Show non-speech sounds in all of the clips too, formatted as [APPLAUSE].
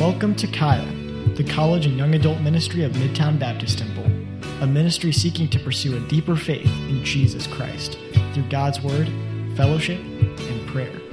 Welcome to Kaya, the college and young adult ministry of Midtown Baptist Temple, a ministry seeking to pursue a deeper faith in Jesus Christ through God's Word, fellowship, and prayer.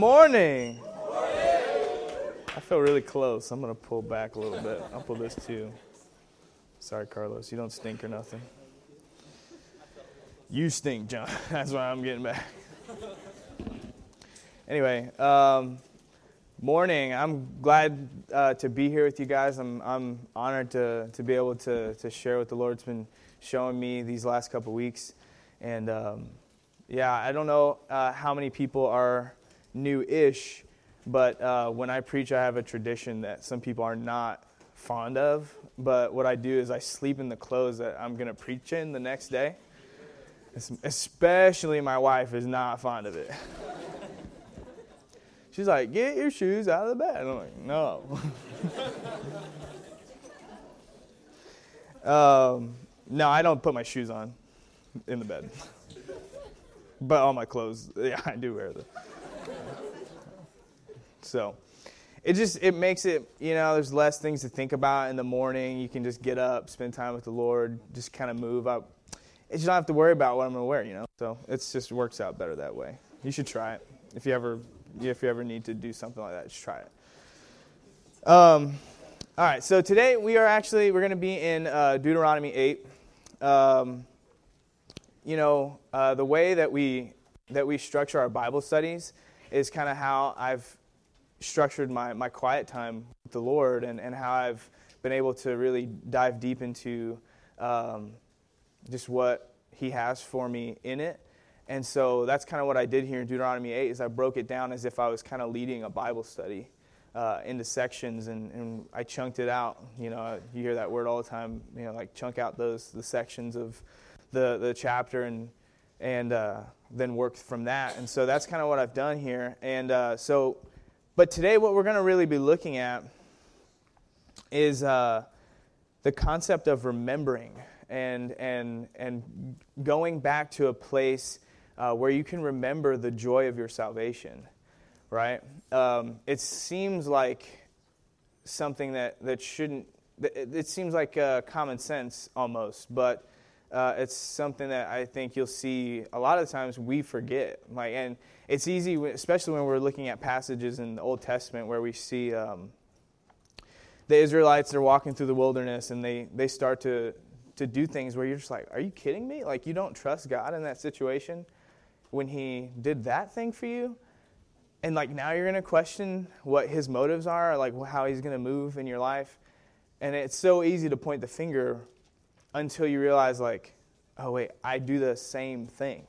Morning. I feel really close. I'm going to pull back a little bit. I'll pull this too. Sorry, Carlos. You don't stink or nothing. You stink, John. [LAUGHS] That's why I'm getting back. Anyway, um, morning. I'm glad uh, to be here with you guys. I'm, I'm honored to, to be able to, to share what the Lord's been showing me these last couple weeks. And um, yeah, I don't know uh, how many people are new ish, but uh, when I preach, I have a tradition that some people are not fond of. But what I do is I sleep in the clothes that I'm going to preach in the next day. Especially my wife is not fond of it. [LAUGHS] She's like, get your shoes out of the bed. I'm like, no. [LAUGHS] um, no, I don't put my shoes on in the bed. [LAUGHS] but all my clothes, yeah, I do wear them. So it just it makes it you know there's less things to think about in the morning. You can just get up spend time with the lord just kind of move up. You don't have to worry about what i'm going to wear you know? So it just works out better that way. You should try it. If you ever if you ever need to do something like that just try it. Um, all right so today we are actually we're going to be in uh, deuteronomy 8 um, you know uh, the way that we that we structure our bible studies is kind of how i've structured my, my quiet time with the Lord and, and how I've been able to really dive deep into um, just what He has for me in it. And so that's kind of what I did here in Deuteronomy 8 is I broke it down as if I was kind of leading a Bible study uh, into sections and, and I chunked it out. You know, you hear that word all the time, you know, like chunk out those the sections of the, the chapter and and uh, then work from that. And so that's kind of what I've done here. And uh, so but today, what we're going to really be looking at is uh, the concept of remembering and, and, and going back to a place uh, where you can remember the joy of your salvation, right? Um, it seems like something that, that shouldn't, it seems like uh, common sense almost, but uh, it's something that I think you'll see a lot of times we forget. Like, and it's easy, especially when we're looking at passages in the Old Testament where we see um, the Israelites are walking through the wilderness and they, they start to, to do things where you're just like, are you kidding me? Like, you don't trust God in that situation when He did that thing for you? And like, now you're going to question what His motives are, like how He's going to move in your life. And it's so easy to point the finger until you realize, like, oh, wait, I do the same thing.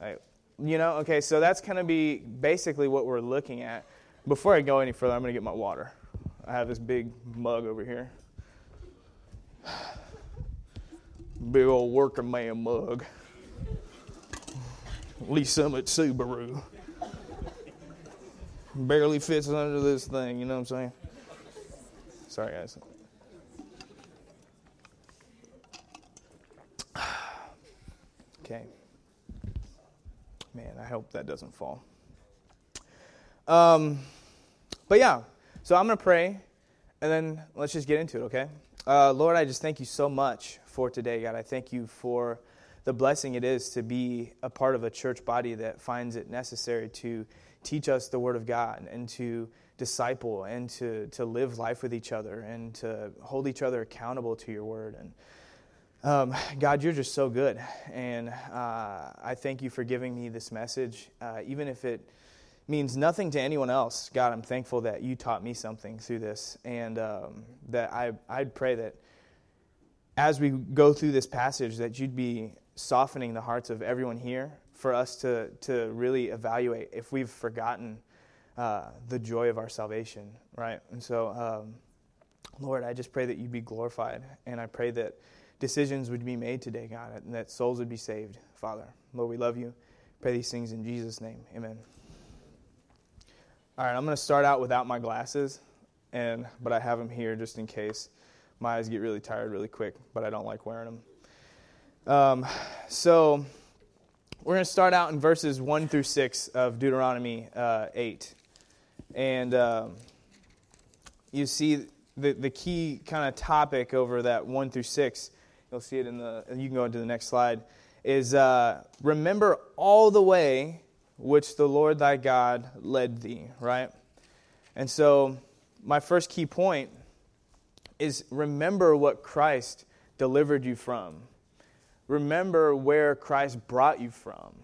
Like, you know, okay, so that's going to be basically what we're looking at. Before I go any further, I'm going to get my water. I have this big mug over here. [SIGHS] Big old working man mug. [LAUGHS] Lee's Summit Subaru. Barely fits under this thing, you know what I'm saying? Sorry, guys. Okay. Man, I hope that doesn't fall. Um, but yeah, so I'm going to pray, and then let's just get into it, okay? Uh, Lord, I just thank you so much for today, God. I thank you for the blessing it is to be a part of a church body that finds it necessary to teach us the Word of God and to disciple and to, to live life with each other and to hold each other accountable to your Word. And um, God, you're just so good. And uh, I thank you for giving me this message. Uh, even if it means nothing to anyone else, God, I'm thankful that you taught me something through this. And um, that I, I'd pray that as we go through this passage, that you'd be softening the hearts of everyone here for us to, to really evaluate if we've forgotten uh, the joy of our salvation, right? And so, um, Lord, I just pray that you'd be glorified. And I pray that decisions would be made today, God, and that souls would be saved, Father. Lord, we love you. Pray these things in Jesus' name. Amen. All right, I'm going to start out without my glasses, and but I have them here just in case. My eyes get really tired really quick, but I don't like wearing them. Um, so we're going to start out in verses 1 through 6 of Deuteronomy uh, 8. And um, you see the, the key kind of topic over that 1 through 6, you'll see it in the, you can go into the next slide, is uh, remember all the way which the Lord thy God led thee, right? And so, my first key point is remember what Christ delivered you from. Remember where Christ brought you from.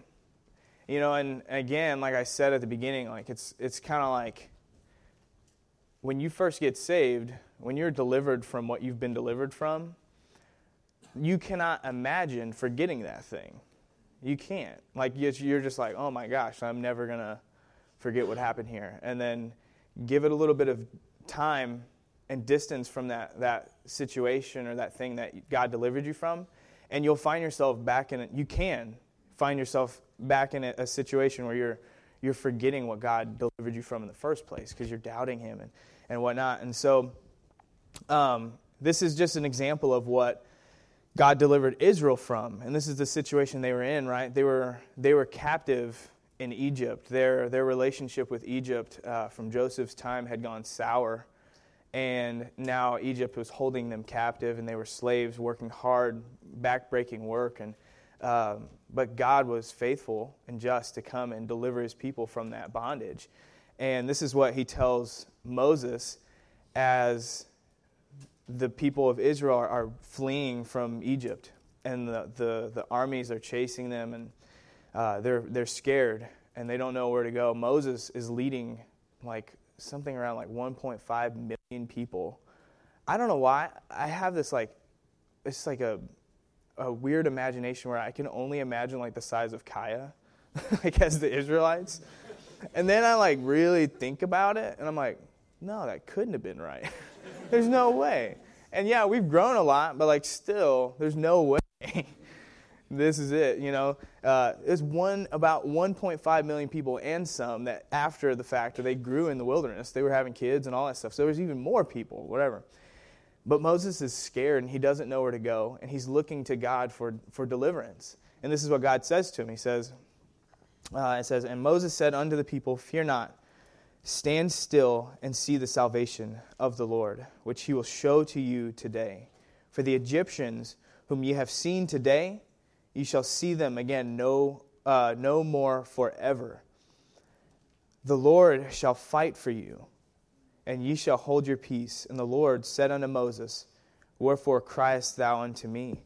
You know, and again, like I said at the beginning, like it's it's kind of like when you first get saved, when you're delivered from what you've been delivered from, you cannot imagine forgetting that thing. You can't. Like, you're just like, oh my gosh, I'm never going to forget what happened here. And then give it a little bit of time and distance from that, that situation or that thing that God delivered you from, and you'll find yourself back in it. You can find yourself back in a, a situation where you're, you're forgetting what God delivered you from in the first place because you're doubting Him and, and whatnot. And so, um, this is just an example of what God delivered Israel from. And this is the situation they were in, right? They were, they were captive in Egypt. Their, their relationship with Egypt uh, from Joseph's time had gone sour. And now Egypt was holding them captive, and they were slaves working hard, backbreaking work. And, um, but God was faithful and just to come and deliver his people from that bondage. And this is what he tells Moses as the people of Israel are, are fleeing from Egypt, and the, the, the, armies are chasing them, and uh, they're, they're scared, and they don't know where to go. Moses is leading like something around like 1.5 million people. I don't know why. I have this like, it's like a, a weird imagination where I can only imagine like the size of Kaya, [LAUGHS] like as the Israelites. And then I like really think about it, and I'm like, no, that couldn't have been right. [LAUGHS] [LAUGHS] there's no way. And yeah, we've grown a lot, but like still, there's no way. [LAUGHS] this is it, you know. Uh, there's one about 1.5 million people and some that after the fact, they grew in the wilderness. They were having kids and all that stuff. So there's even more people, whatever. But Moses is scared and he doesn't know where to go, and he's looking to God for, for deliverance. And this is what God says to him. He says, uh, it says, And Moses said unto the people, Fear not, Stand still and see the salvation of the Lord, which he will show to you today. For the Egyptians, whom ye have seen today, ye shall see them again no, uh, no more forever. The Lord shall fight for you, and ye shall hold your peace. And the Lord said unto Moses, Wherefore criest thou unto me?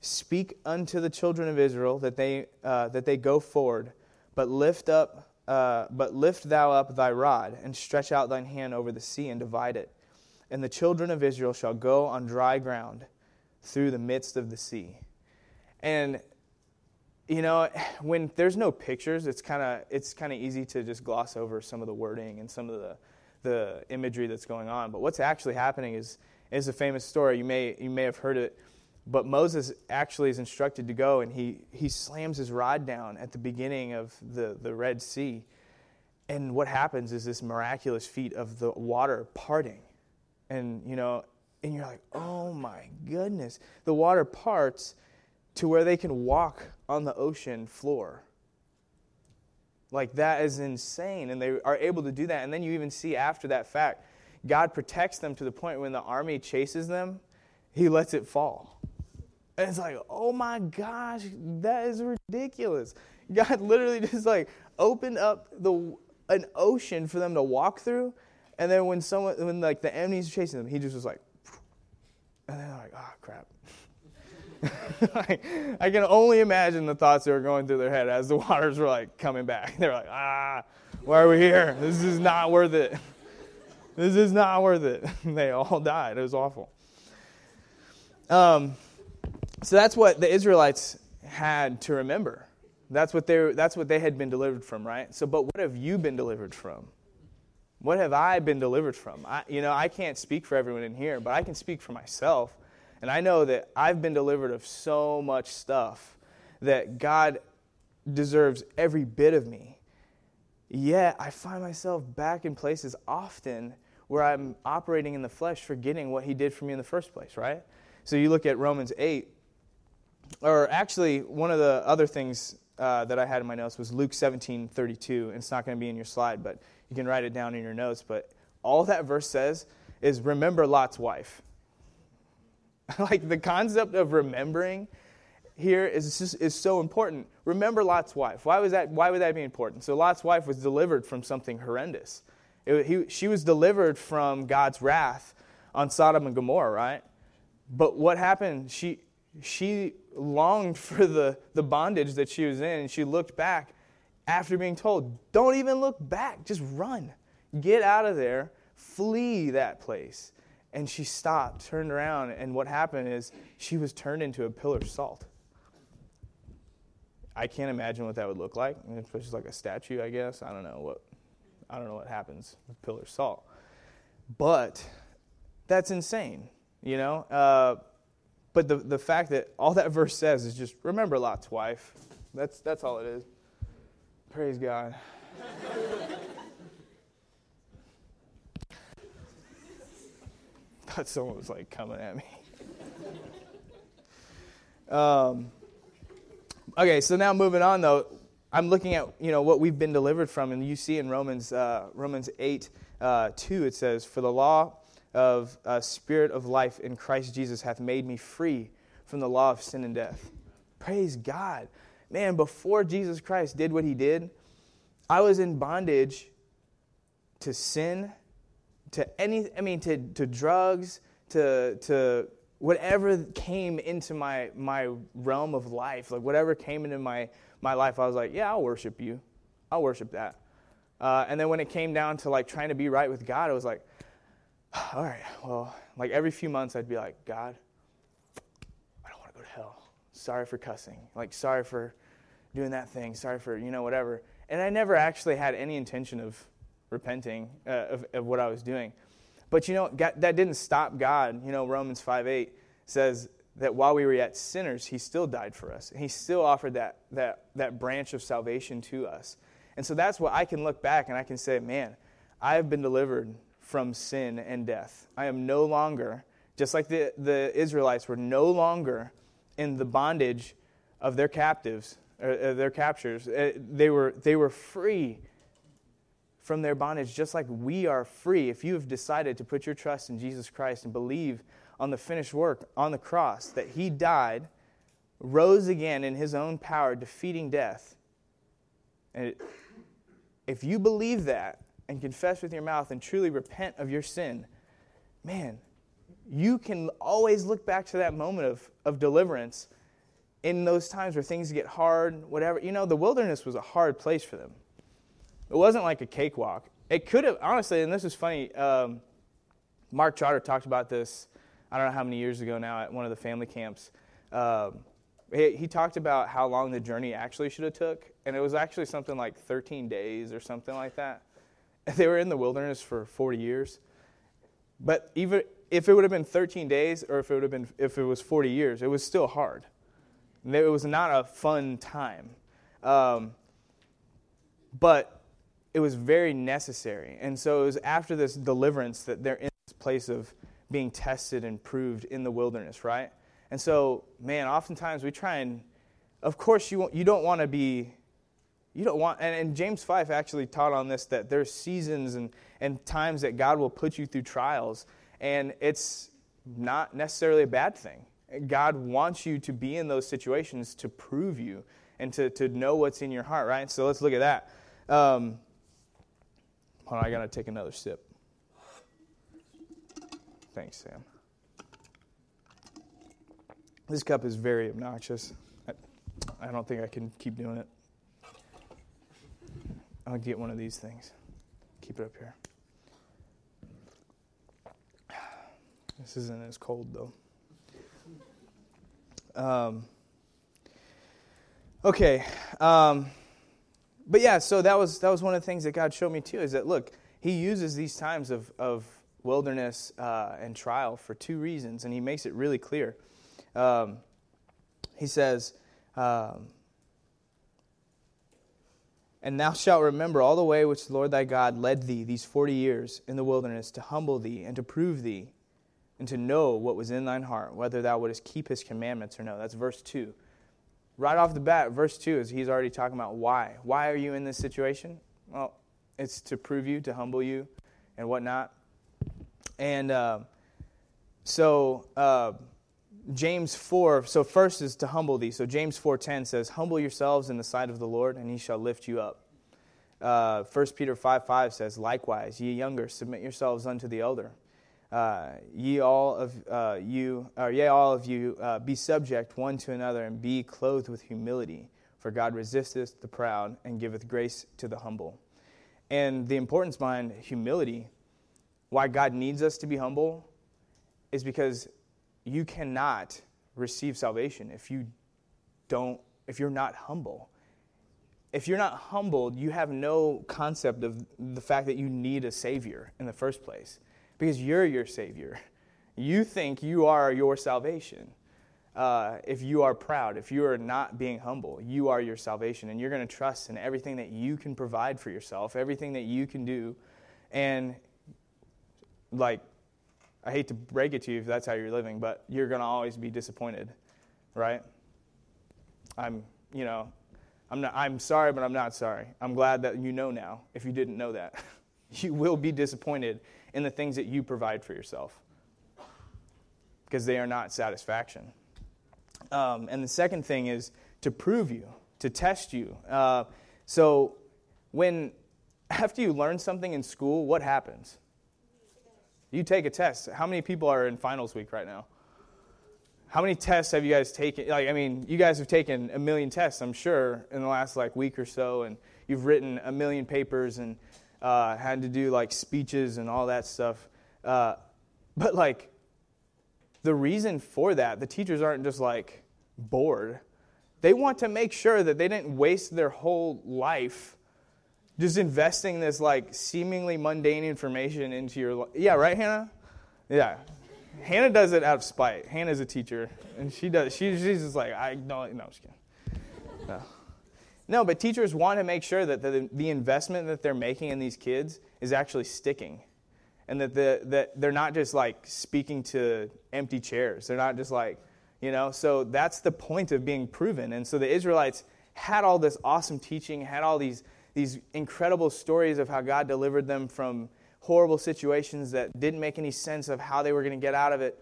Speak unto the children of Israel that they, uh, that they go forward, but lift up uh, but lift thou up thy rod, and stretch out thine hand over the sea, and divide it. And the children of Israel shall go on dry ground through the midst of the sea. And you know, when there's no pictures, it's kind of it's kind of easy to just gloss over some of the wording and some of the the imagery that's going on. But what's actually happening is is a famous story. You may you may have heard it but Moses actually is instructed to go, and he, he slams his rod down at the beginning of the, the Red Sea. And what happens is this miraculous feat of the water parting. And, you know, and you're like, oh my goodness. The water parts to where they can walk on the ocean floor. Like, that is insane. And they are able to do that. And then you even see after that fact, God protects them to the point when the army chases them, he lets it fall. And it's like, oh my gosh, that is ridiculous. God [LAUGHS] literally just like opened up the an ocean for them to walk through, and then when someone when like the enemies are chasing them, he just was like, [SNIFFS] and they're like, oh crap. [LAUGHS] I can only imagine the thoughts that were going through their head as the [LAUGHS] waters were like coming back. They're like, ah, why are we here? This is not worth it. This is not worth it. they all died. It was awful. Um, so that's what the Israelites had to remember. That's what, they, that's what they had been delivered from, right? So, but what have you been delivered from? What have I been delivered from? I, you know, I can't speak for everyone in here, but I can speak for myself. And I know that I've been delivered of so much stuff that God deserves every bit of me. Yet I find myself back in places often where I'm operating in the flesh, forgetting what He did for me in the first place, right? So you look at Romans 8, or actually, one of the other things uh, that I had in my notes was Luke 17 32. And it's not going to be in your slide, but you can write it down in your notes. But all that verse says is remember Lot's wife. [LAUGHS] like the concept of remembering here is, just, is so important. Remember Lot's wife. Why, was that, why would that be important? So Lot's wife was delivered from something horrendous. It, he, she was delivered from God's wrath on Sodom and Gomorrah, right? But what happened? She, she longed for the, the bondage that she was in, and she looked back after being told, Don't even look back, just run. Get out of there, flee that place. And she stopped, turned around, and what happened is she was turned into a pillar of salt. I can't imagine what that would look like. It's just like a statue, I guess. I don't know what I don't know what happens with pillar salt. But that's insane, you know? Uh, but the, the fact that all that verse says is just remember Lot's wife. That's, that's all it is. Praise God. [LAUGHS] Thought someone was like coming at me. [LAUGHS] um, okay, so now moving on though, I'm looking at you know what we've been delivered from, and you see in Romans uh, Romans eight uh, two it says, "For the law of uh, spirit of life in Christ Jesus hath made me free from the law of sin and death. Praise God. Man, before Jesus Christ did what he did, I was in bondage to sin, to any I mean to, to drugs, to to whatever came into my my realm of life, like whatever came into my my life, I was like, yeah, I'll worship you. I'll worship that. Uh, and then when it came down to like trying to be right with God, it was like, [SIGHS] all right, well, like every few months, I'd be like, God, I don't want to go to hell. Sorry for cussing. Like, sorry for doing that thing. Sorry for, you know, whatever. And I never actually had any intention of repenting uh, of, of, what I was doing. But, you know, God, that didn't stop God. You know, Romans 5 8 says that while we were yet sinners, He still died for us. And He still offered that, that, that branch of salvation to us. And so that's what I can look back and I can say, man, I have been delivered from sin and death. I am no longer, just like the, the Israelites were no longer in the bondage of their captives, or, uh, their captures. Uh, they were, they were free from their bondage, just like we are free. If you have decided to put your trust in Jesus Christ and believe on the finished work on the cross, that He died, rose again in His own power, defeating death. And if you believe that, and confess with your mouth and truly repent of your sin, man, you can always look back to that moment of, of deliverance in those times where things get hard, whatever. You know, the wilderness was a hard place for them. It wasn't like a cakewalk. It could have, honestly, and this is funny. Um, Mark Trotter talked about this, I don't know how many years ago now, at one of the family camps. Um, he, he talked about how long the journey actually should have took, and it was actually something like 13 days or something like that. [LAUGHS] They were in the wilderness for 40 years. But even if it would have been 13 days or if it would have been if it was 40 years, it was still hard. It was not a fun time. Um, but it was very necessary. And so it was after this deliverance that they're in this place of being tested and proved in the wilderness, right? And so, man, oftentimes we try and, of course, you, you don't want to be you don't want, and, and James 5 actually taught on this that there's seasons and, and times that God will put you through trials, and it's not necessarily a bad thing. God wants you to be in those situations to prove you and to, to know what's in your heart, right? So let's look at that. Um, hold on, I got to take another sip. Thanks, Sam. This cup is very obnoxious. I, I don't think I can keep doing it. I'll get one of these things. Keep it up here. This isn't as cold though. Um, okay, um, but yeah, so that was that was one of the things that God showed me too. Is that look, He uses these times of of wilderness uh, and trial for two reasons, and He makes it really clear. Um, he says. Um, And thou shalt remember all the way which the Lord thy God led thee these forty years in the wilderness to humble thee and to prove thee and to know what was in thine heart, whether thou wouldest keep his commandments or no. That's verse 2. Right off the bat, verse 2 is he's already talking about why. Why are you in this situation? Well, it's to prove you, to humble you, and whatnot. And uh, so uh, James 4, so first is to humble thee. So James 4.10 says, Humble yourselves in the sight of the Lord, and he shall lift you up. Uh, 1 Peter 5, 5 says, Likewise, ye younger, submit yourselves unto the elder. Uh, ye all of uh, you, or yea, all of you, uh, be subject one to another, and be clothed with humility. For God resisteth the proud, and giveth grace to the humble. And the importance behind humility, why God needs us to be humble, is because you cannot receive salvation if you don't if you're not humble. If you're not humbled you have no concept of the fact that you need a savior in the first place. Because you're your savior. You think you are your salvation uh, if you are proud. If you are not being humble you are your salvation. And you're going to trust in everything that you can provide for yourself everything that you can do. And like I hate to break it to you if that's how you're living, but you're going to always be disappointed, right? I'm, you know, I'm, not, I'm sorry, but I'm not sorry. I'm glad that you know now, if you didn't know that. [LAUGHS] you will be disappointed in the things that you provide for yourself because they are not satisfaction. Um, and the second thing is to prove you, to test you. Uh, so, when [LAUGHS] after you learn something in school, what happens? You take a test. How many people are in finals week right now? How many tests have you guys taken? Like, I mean, you guys have taken a million tests, I'm sure, in the last like week or so, and you've written a million papers and uh, had to do like speeches and all that stuff. Uh, but like, the reason for that, the teachers aren't just like bored. They want to make sure that they didn't waste their whole life just investing this like seemingly mundane information into your life. Yeah, right, Hannah? Yeah. Hannah does it out of spite. Hannah's a teacher, and she does. She, she's just like, I don't. No, I'm just kidding. No. no, but teachers want to make sure that the, the investment that they're making in these kids is actually sticking, and that the that they're not just like speaking to empty chairs. They're not just like, you know. So that's the point of being proven. And so the Israelites had all this awesome teaching, had all these these incredible stories of how God delivered them from horrible situations that didn't make any sense of how they were going to get out of it.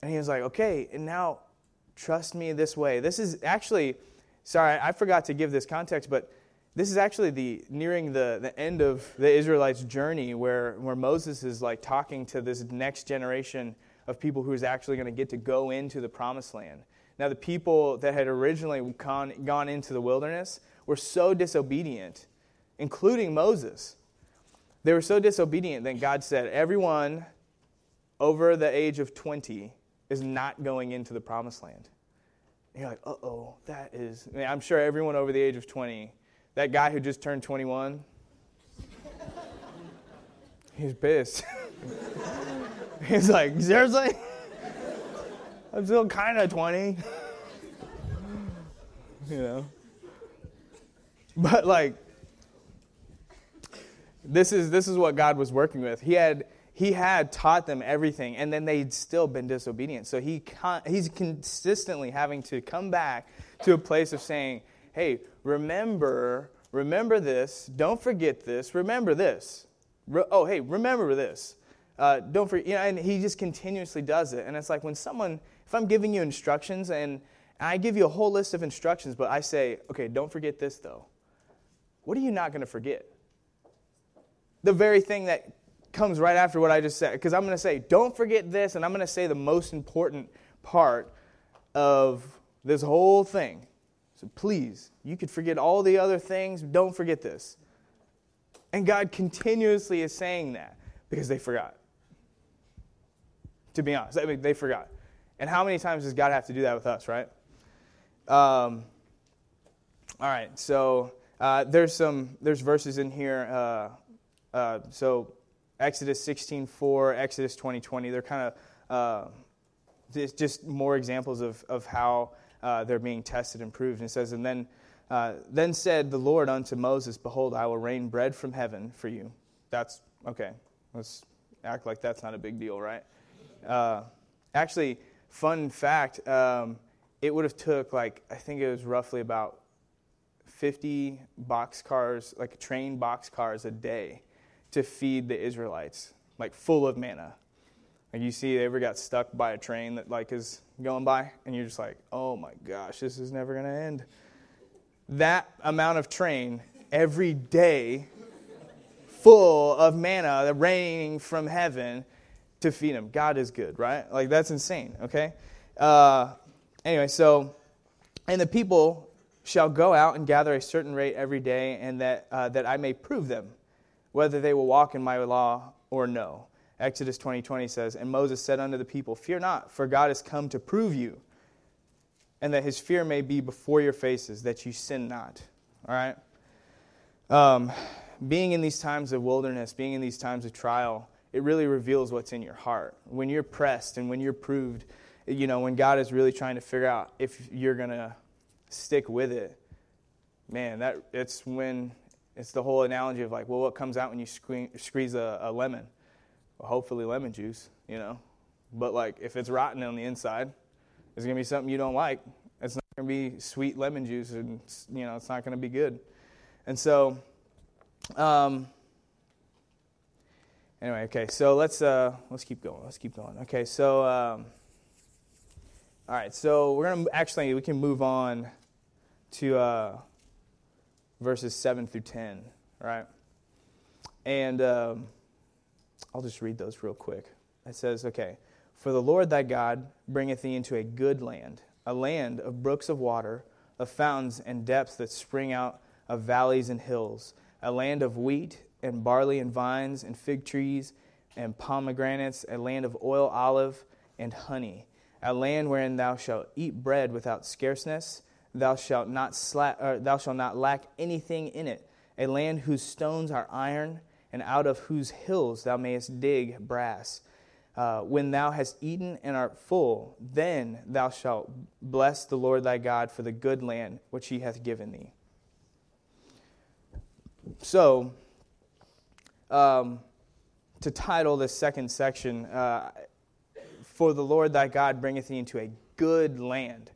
And he was like, okay, and now trust me this way. This is actually, sorry, I forgot to give this context, but this is actually the nearing the, the end of the Israelites' journey where, where Moses is like talking to this next generation of people who is actually going to get to go into the promised land. Now, the people that had originally gone, gone into the wilderness were so disobedient, including Moses. They were so disobedient that God said, Everyone over the age of 20 is not going into the promised land. And you're like, uh oh, that is. I mean, I'm sure everyone over the age of 20, that guy who just turned 21, [LAUGHS] he's pissed. [LAUGHS] he's like, seriously? I'm still kind of 20. [LAUGHS] you know? But like this is this is what God was working with. He had he had taught them everything and then they'd still been disobedient. So he he's consistently having to come back to a place of saying, "Hey, remember remember this. Don't forget this. Remember this. Re- oh, hey, remember this. Uh, don't forget." You know, and he just continuously does it. And it's like when someone if I'm giving you instructions and I give you a whole list of instructions, but I say, "Okay, don't forget this though." what are you not going to forget? The very thing that comes right after what I just said. Because I'm going to say, don't forget this, and I'm going to say the most important part of this whole thing. So please, you could forget all the other things, don't forget this. And God continuously is saying that because they forgot. To be honest, I mean, they forgot. And how many times does God have to do that with us, right? Um, all right, so uh, there's some there's verses in here. Uh, uh, so Exodus 16:4, Exodus 20:20. 20, they're kind of uh, just more examples of of how uh, they're being tested and proved. And it says, And then, uh, then said the Lord unto Moses, Behold, I will rain bread from heaven for you. That's okay. Let's act like that's not a big deal, right? Actually, fun fact um, it would have took like, I think it was roughly about 50 box cars, like train box cars a day to feed the Israelites, like full of manna. Like you see, they ever got stuck by a train that like is going by, and you're just like, oh my gosh, this is never to end. That amount of train every day, full of manna raining from heaven to feed them. God is good, right? Like that's insane. Okay. Uh, anyway, so and the people shall go out and gather a certain rate every day, and that uh, that I may prove them whether they will walk in my law or no. Exodus 20:20 20 says, "And Moses said unto the people, Fear not, for God has come to prove you, and that his fear may be before your faces, that you sin not." All right? Um, being in these times of wilderness, being in these times of trial, it really reveals what's in your heart. When you're pressed and when you're proved, you know, when God is really trying to figure out if you're going to stick with it, man, that it's when it's the whole analogy of like, well, what comes out when you squeeze a, a lemon? Well, hopefully lemon juice, you know. But like, if it's rotten on the inside, it's gonna be something you don't like. It's not gonna be sweet lemon juice, and you know, it's not gonna be good. And so, um, anyway, okay. So let's uh, let's keep going. Let's keep going. Okay. So, um, all right. So we're gonna actually we can move on to. Uh, verses 7 through 10, right? And um, I'll just read those real quick. It says, okay, for the Lord thy God bringeth thee into a good land, a land of brooks of water, of fountains and depths that spring out of valleys and hills, a land of wheat and barley and vines and fig trees and pomegranates, a land of oil, olive, and honey, a land wherein thou shalt eat bread without scarceness thou shalt not thou shalt not lack anything in it. A land whose stones are iron, and out of whose hills thou mayest dig brass. Uh, when thou hast eaten and art full, then thou shalt bless the Lord thy God for the good land which he hath given thee. So, um, to title this second section, uh, For the Lord thy God bringeth thee into a good land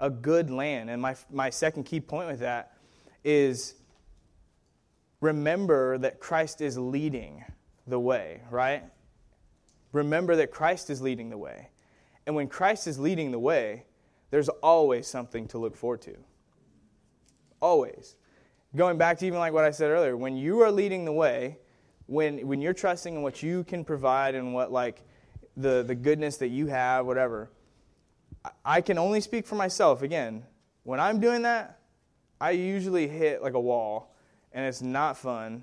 a good land. And my, my second key point with that is remember that Christ is leading the way, right? Remember that Christ is leading the way. And when Christ is leading the way, there's always something to look forward to. Always. Going back to even like what I said earlier, when you are leading the way, when, when you're trusting in what you can provide and what like the, the goodness that you have, whatever, I can only speak for myself. Again, when I'm doing that, I usually hit like a wall, and it's not fun.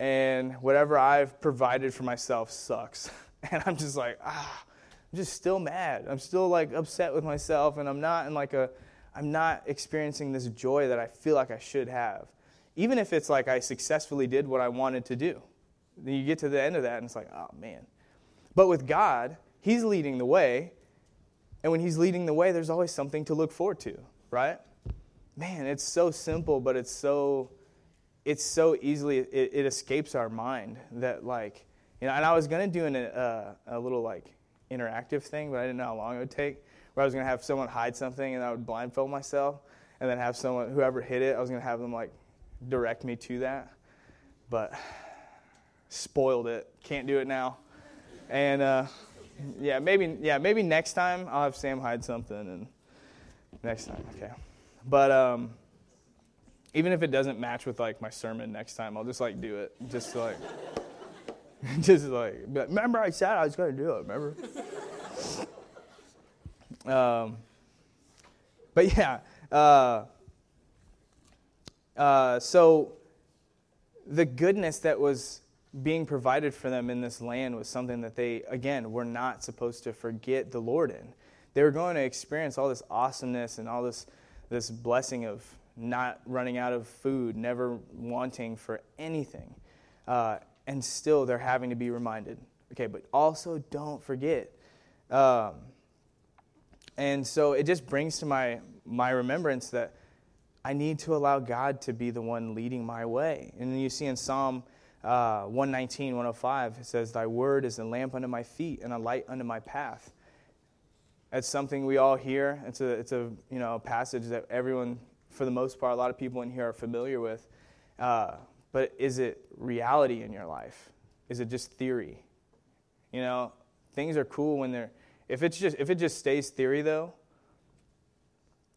And whatever I've provided for myself sucks. [LAUGHS] And I'm just like, ah, I'm just still mad. I'm still like upset with myself, and I'm not in like a, I'm not experiencing this joy that I feel like I should have. Even if it's like I successfully did what I wanted to do. Then you get to the end of that, and it's like, oh man. But with God, He's leading the way, and when He's leading the way, there's always something to look forward to, right? Man, it's so simple, but it's so it's so easily it, it escapes our mind that like you know. And I was gonna do an, uh, a little like interactive thing, but I didn't know how long it would take. Where I was gonna have someone hide something, and I would blindfold myself, and then have someone whoever hit it, I was gonna have them like direct me to that, but spoiled it. Can't do it now, and. Uh, yeah, maybe yeah, maybe next time I'll have Sam hide something and next time, okay. But um even if it doesn't match with like my sermon next time, I'll just like do it. Just like [LAUGHS] just like remember I said I was gonna do it, remember? um but yeah, uh, uh, so the goodness that was being provided for them in this land was something that they, again, were not supposed to forget the Lord in. They were going to experience all this awesomeness and all this, this blessing of not running out of food, never wanting for anything. Uh, and still, they're having to be reminded. Okay, but also don't forget. Um, And so it just brings to my, my remembrance that I need to allow God to be the one leading my way. And you see in Psalm uh, 119, 105, it says, Thy word is a lamp unto my feet and a light unto my path. It's something we all hear. It's a, it's a you know, passage that everyone, for the most part, a lot of people in here are familiar with. Uh, but is it reality in your life? Is it just theory? You know, things are cool when they're. If it's just if it just stays theory though,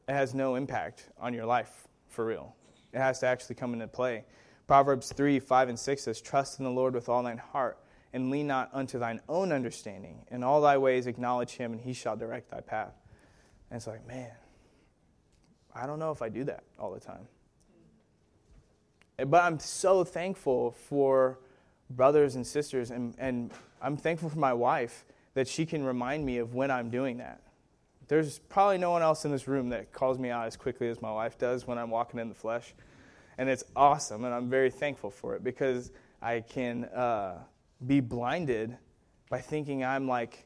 it has no impact on your life for real. It has to actually come into play. Proverbs 3, 5, and 6 says, Trust in the Lord with all thine heart, and lean not unto thine own understanding. In all thy ways acknowledge him, and he shall direct thy path. And it's like, man, I don't know if I do that all the time. But I'm so thankful for brothers and sisters, and, and I'm thankful for my wife that she can remind me of when I'm doing that. There's probably no one else in this room that calls me out as quickly as my wife does when I'm walking in the flesh. And it's awesome, and I'm very thankful for it because I can uh, be blinded by thinking I'm like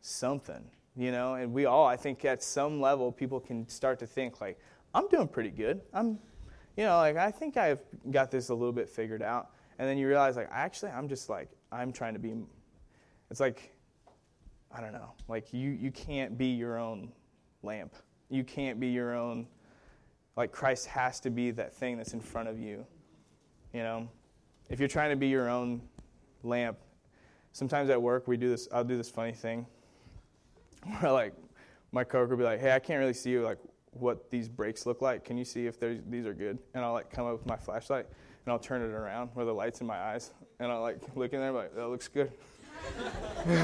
something, you know? And we all, I think at some level, people can start to think, like, I'm doing pretty good. I'm, you know, like, I think I've got this a little bit figured out. And then you realize, like, actually, I'm just like, I'm trying to be, it's like, I don't know, like, you, you can't be your own lamp. You can't be your own, like, Christ has to be that thing that's in front of you. You know, if you're trying to be your own lamp, sometimes at work, we do this, I'll do this funny thing [LAUGHS] where, like, my coworker will be like, hey, I can't really see you, like, what these brakes look like. Can you see if these are good? And I'll, like, come up with my flashlight and I'll turn it around where the light's in my eyes, and I'll like look in there, like that looks good. [LAUGHS]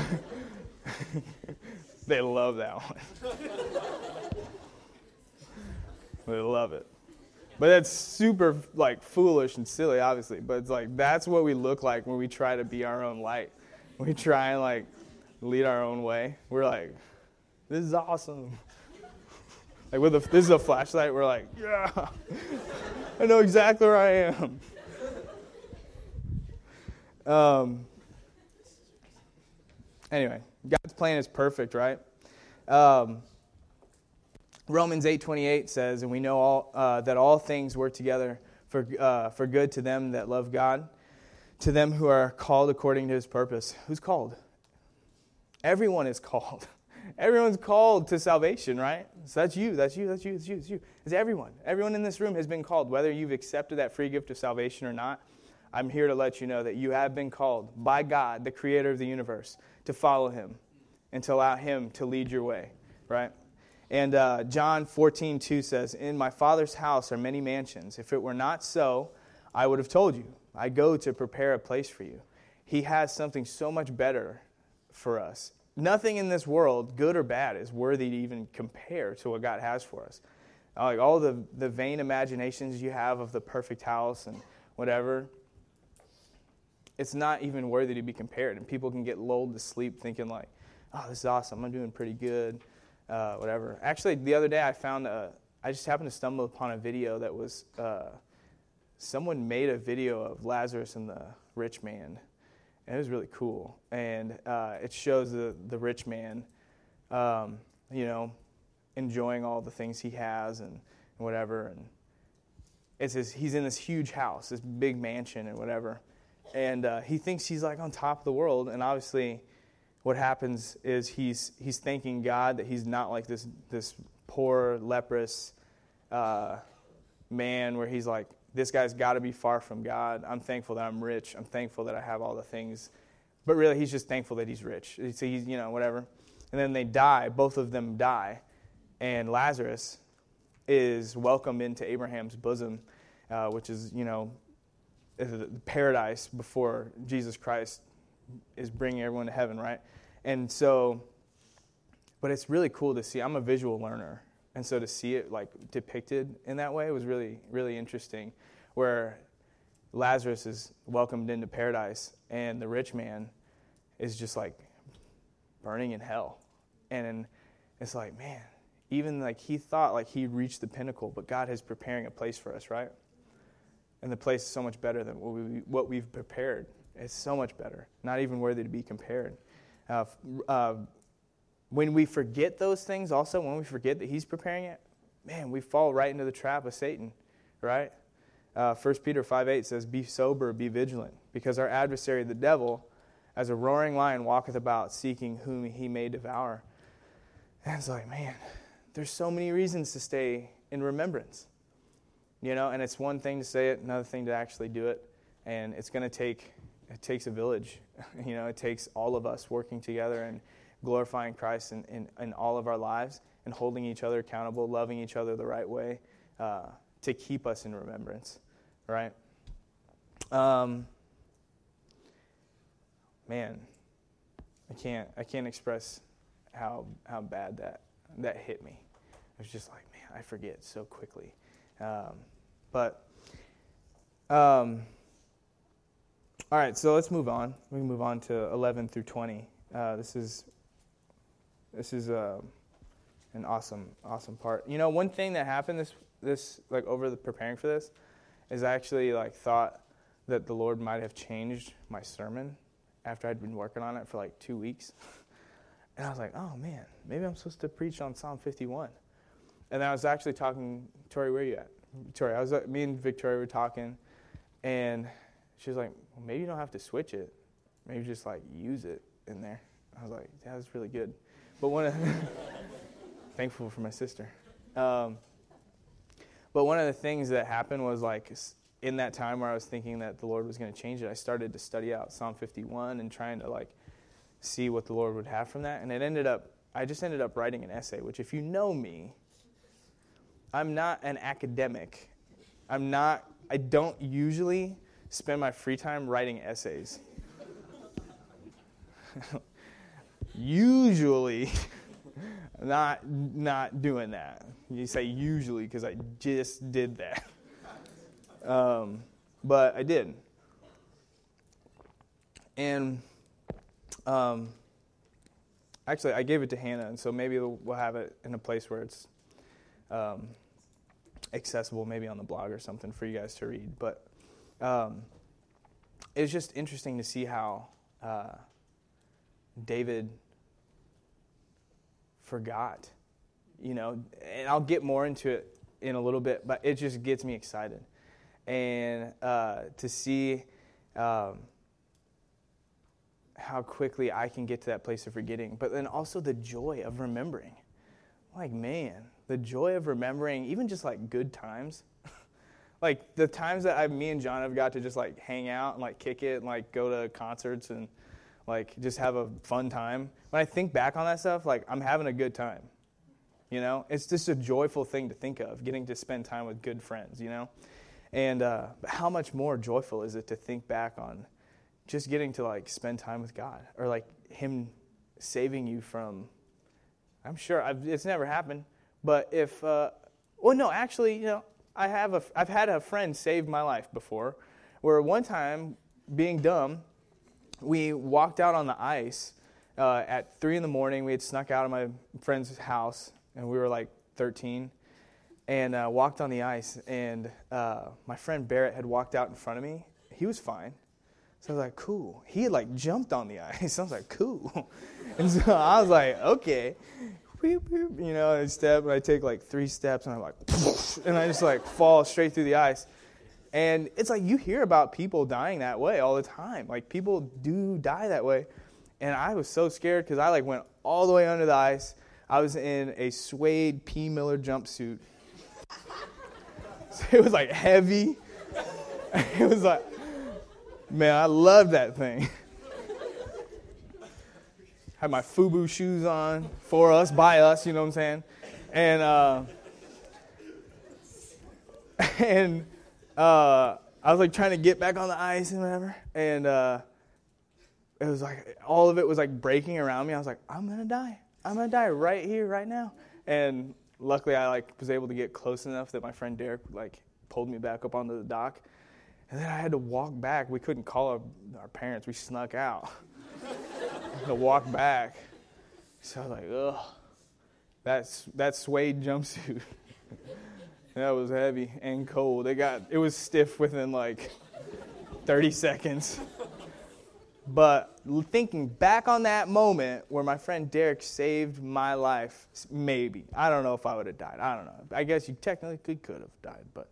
they love that one. [LAUGHS] they love it. But that's super like foolish and silly, obviously. But it's like that's what we look like when we try to be our own light. We try and like lead our own way. We're like, this is awesome. Like with a, this is a flashlight, we're like, yeah, [LAUGHS] I know exactly where I am. Um, anyway, God's plan is perfect, right? Um, Romans 8:28 says, and we know all, uh, that all things work together for, uh, for good to them that love God, to them who are called according to his purpose. Who's called? Everyone is [LAUGHS] called. Everyone's called to salvation, right? So that's you, that's you, that's you, that's you, that's you. It's everyone. Everyone in this room has been called, whether you've accepted that free gift of salvation or not. I'm here to let you know that you have been called by God, the creator of the universe, to follow him and to allow him to lead your way, right? And uh, John 14, 2 says, In my Father's house are many mansions. If it were not so, I would have told you. I go to prepare a place for you. He has something so much better for us. Nothing in this world, good or bad, is worthy to even compare to what God has for us. Like all the, the vain imaginations you have of the perfect house and whatever, it's not even worthy to be compared. And people can get lulled to sleep thinking, like, oh, this is awesome. I'm doing pretty good, uh, whatever. Actually, the other day I found, a, I just happened to stumble upon a video that was, uh, someone made a video of Lazarus and the rich man. And it was really cool. And uh, it shows the, the rich man, um, you know, enjoying all the things he has and, and whatever. And it's his, he's in this huge house, this big mansion and whatever and uh, he thinks he's like on top of the world. And obviously, what happens is he's he's thanking God that he's not like this this poor leprous uh, man where he's like this guy's got to be far from God. I'm thankful that I'm rich. I'm thankful that I have all the things. But really, he's just thankful that he's rich. So he's you know whatever. And then they die. Both of them die, and Lazarus is welcomed into Abraham's bosom, uh, which is you know the paradise before Jesus Christ is bringing everyone to heaven, right? And so, but it's really cool to see. I'm a visual learner, and so to see it like depicted in that way was really, really interesting. Where Lazarus is welcomed into paradise, and the rich man is just like burning in hell, and it's like, man, even like he thought like he reached the pinnacle, but God is preparing a place for us, right? And the place is so much better than what, we, what we've prepared. It's so much better, not even worthy to be compared. Uh, uh, when we forget those things, also, when we forget that He's preparing it, man, we fall right into the trap of Satan, right? Uh, 1 Peter 5 8 says, Be sober, be vigilant, because our adversary, the devil, as a roaring lion, walketh about, seeking whom he may devour. And it's like, man, there's so many reasons to stay in remembrance. You know, and it's one thing to say it, another thing to actually do it. And it's going to take, it takes a village. [LAUGHS] you know, it takes all of us working together and glorifying Christ in, in, in all of our lives and holding each other accountable, loving each other the right way uh, to keep us in remembrance, right? Um, man, I can't, I can't express how, how bad that, that hit me. I was just like, man, I forget so quickly. Um, but, um, all right, so let's move on. We can move on to 11 through 20. Uh, this is, this is uh, an awesome, awesome part. You know, one thing that happened this, this like over the preparing for this, is I actually like thought that the Lord might have changed my sermon after I'd been working on it for like two weeks. [LAUGHS] And I was like, oh man, maybe I'm supposed to preach on Psalm 51. And I was actually talking, Tori, where are you at? Tori, I was, me and Victoria were talking, and she was like, well, maybe you don't have to switch it. Maybe just like use it in there. I was like, yeah, that's really good. But one of, [LAUGHS] thankful for my sister. Um, but one of the things that happened was like in that time where I was thinking that the Lord was going to change it, I started to study out Psalm 51 and trying to like see what the Lord would have from that. And it ended up, I just ended up writing an essay, which, if you know me, I'm not an academic. I'm not, I don't usually spend my free time writing essays. usually, [LAUGHS] not, not doing that. You say usually because I just did that. Um, but I did. And um, actually, I gave it to Hannah, and so maybe we'll have it in a place where it's um, accessible, maybe on the blog or something for you guys to read. But um, it's just interesting to see how uh, David forgot, you know, and I'll get more into it in a little bit, but it just gets me excited. And uh, to see um, how quickly I can get to that place of forgetting, but then also the joy of remembering. Like, man, the joy of remembering, even just like good times. [LAUGHS] like the times that I, me and John have got to just like hang out and like kick it and like go to concerts and like just have a fun time. When I think back on that stuff, like I'm having a good time. You know, it's just a joyful thing to think of, getting to spend time with good friends. You know, and uh, how much more joyful is it to think back on just getting to like spend time with God or like Him saving you from. I'm sure I've, it's never happened, but if, uh, well, no, actually, you know, I have a, I've had a friend save my life before, where one time, being dumb, we walked out on the ice uh, at three in the morning. We had snuck out of my friend's house, and we were like 13, and uh, walked on the ice. And uh, my friend Barrett had walked out in front of me. He was fine. So I was like, cool. He had like jumped on the [LAUGHS] ice. I was like, cool. And so I was like, okay. You know, I step and I take like three steps and I'm like, [LAUGHS] and I just like fall straight through the ice. And it's like you hear about people dying that way all the time. Like people do die that way. And I was so scared because I like went all the way under the ice. I was in a suede P. Miller jumpsuit. So [LAUGHS] it was like heavy. [LAUGHS] It was like Man, I love that thing. Had my FUBU shoes on for us, by us, you know what I'm saying? And uh, [LAUGHS] and uh, I was like trying to get back on the ice and whatever, and uh, it was like all of it was like breaking around me. I was like, I'm gonna die. I'm gonna die right here, right now. And luckily, I like was able to get close enough that my friend Derek like pulled me back up onto the dock, and then I had to walk back. We couldn't call our, our parents. We snuck out to walk back. So I was like, ugh, that's that suede jumpsuit. [LAUGHS] that was heavy and cold. It got it was stiff within like 30 seconds. But thinking back on that moment where my friend Derek saved my life, maybe. I don't know if I would have died. I don't know. I guess you technically could have died. But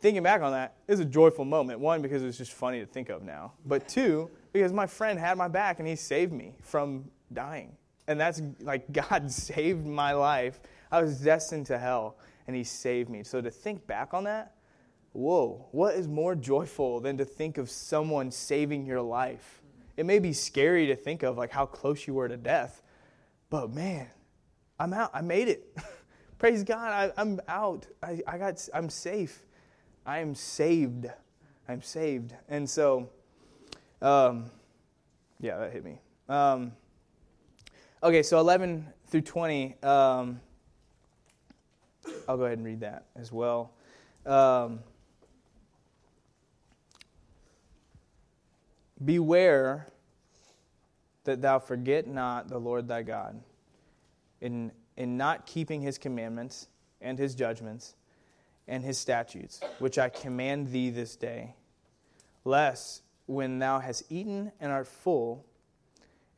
thinking back on that is a joyful moment. One, because it's just funny to think of now. But two, because my friend had my back and he saved me from dying. And that's like [LAUGHS] God saved my life. I was destined to hell and he saved me. So to think back on that, whoa, what is more joyful than to think of someone saving your life? it may be scary to think of like how close you were to death, but man, I'm out. I made it. [LAUGHS] Praise God, I, am out. I, I got. I'm safe. I am saved. I'm saved. And so, um, yeah, that hit me. Um, okay, so 11 through 20. Um, I'll go ahead and read that as well. Um, Beware that thou forget not the Lord thy God, in, in not keeping his commandments and his judgments and his statutes, which I command thee this day, lest when thou hast eaten and art full,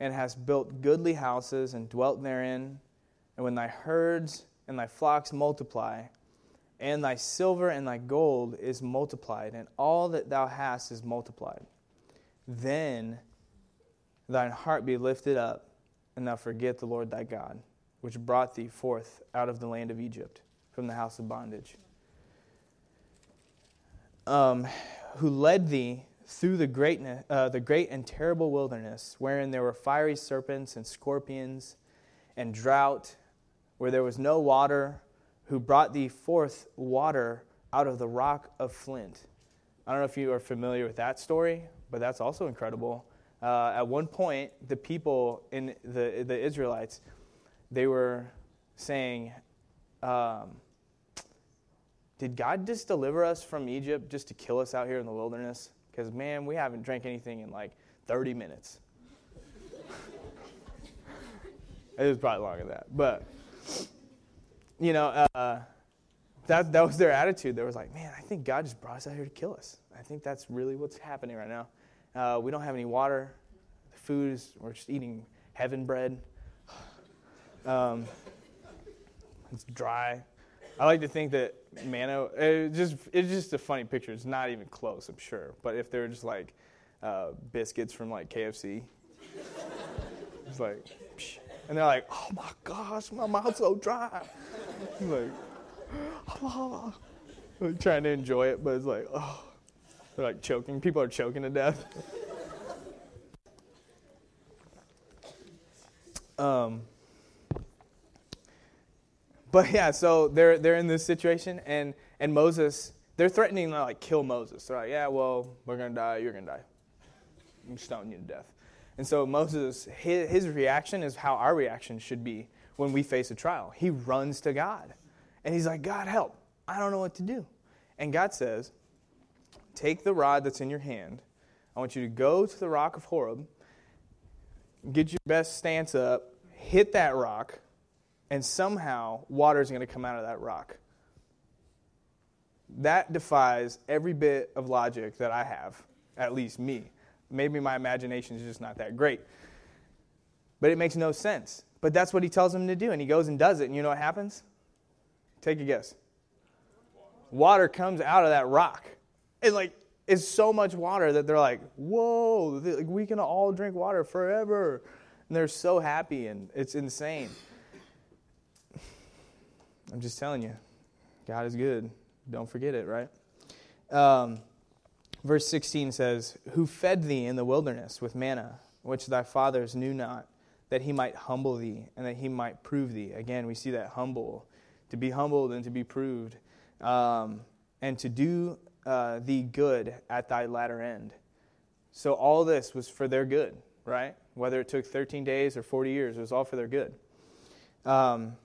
and hast built goodly houses and dwelt therein, and when thy herds and thy flocks multiply, and thy silver and thy gold is multiplied, and all that thou hast is multiplied then thine heart be lifted up, and thou forget the Lord thy God, which brought thee forth out of the land of Egypt, from the house of bondage, um, who led thee through the, greatness, uh, the great and terrible wilderness, wherein there were fiery serpents and scorpions and drought, where there was no water, who brought thee forth water out of the rock of flint. I don't know if you are familiar with that story, but that's also incredible. Uh, at one point, the people in the, the Israelites, they were saying, um, Did God just deliver us from Egypt just to kill us out here in the wilderness? Because, man, we haven't drank anything in like 30 minutes. [LAUGHS] it was probably longer than that. But, you know, uh, that, that was their attitude. They was like, man, I think God just brought us out here to kill us. I think that's really what's happening right now. Uh, we don't have any water. The food is, we're just eating heaven bread. [SIGHS] Um, it's dry. I like to think that manna, it just, it's just a funny picture. It's not even close, I'm sure. But if they were just like uh, biscuits from like KFC, it's like, psh, and they're like, oh my gosh, my mouth's so dry. I'm like, oh, trying to enjoy it, but it's like, oh. They're like choking. People are choking to death. [LAUGHS] um, but yeah, so they're they're in this situation, and and Moses, they're threatening to like kill Moses. They're like, yeah, well, we're gonna die. You're gonna die. I'm stoning you to death. And so Moses, his, his reaction is how our reaction should be when we face a trial. He runs to God, and he's like, God, help! I don't know what to do. And God says, take the rod that's in your hand. I want you to go to the rock of Horeb, get your best stance up, hit that rock, and somehow water is going to come out of that rock. That defies every bit of logic that I have, at least me. Maybe my imagination is just not that great. But it makes no sense. But that's what he tells him to do, and he goes and does it, and you know what happens? Take a guess. Water comes out of that rock. And like, it's so much water that they're like, whoa, we can all drink water forever. And they're so happy, and it's insane. I'm just telling you, God is good. Don't forget it, right? Um, verse 16 says, Who fed thee in the wilderness with manna, which thy fathers knew not, that he might humble thee, and that he might prove thee. Again, we see that humble, to be humbled and to be proved, um, and to do uh, thee good at thy latter end. So all this was for their good, right? Whether it took 13 days or 40 years, it was all for their good. Um,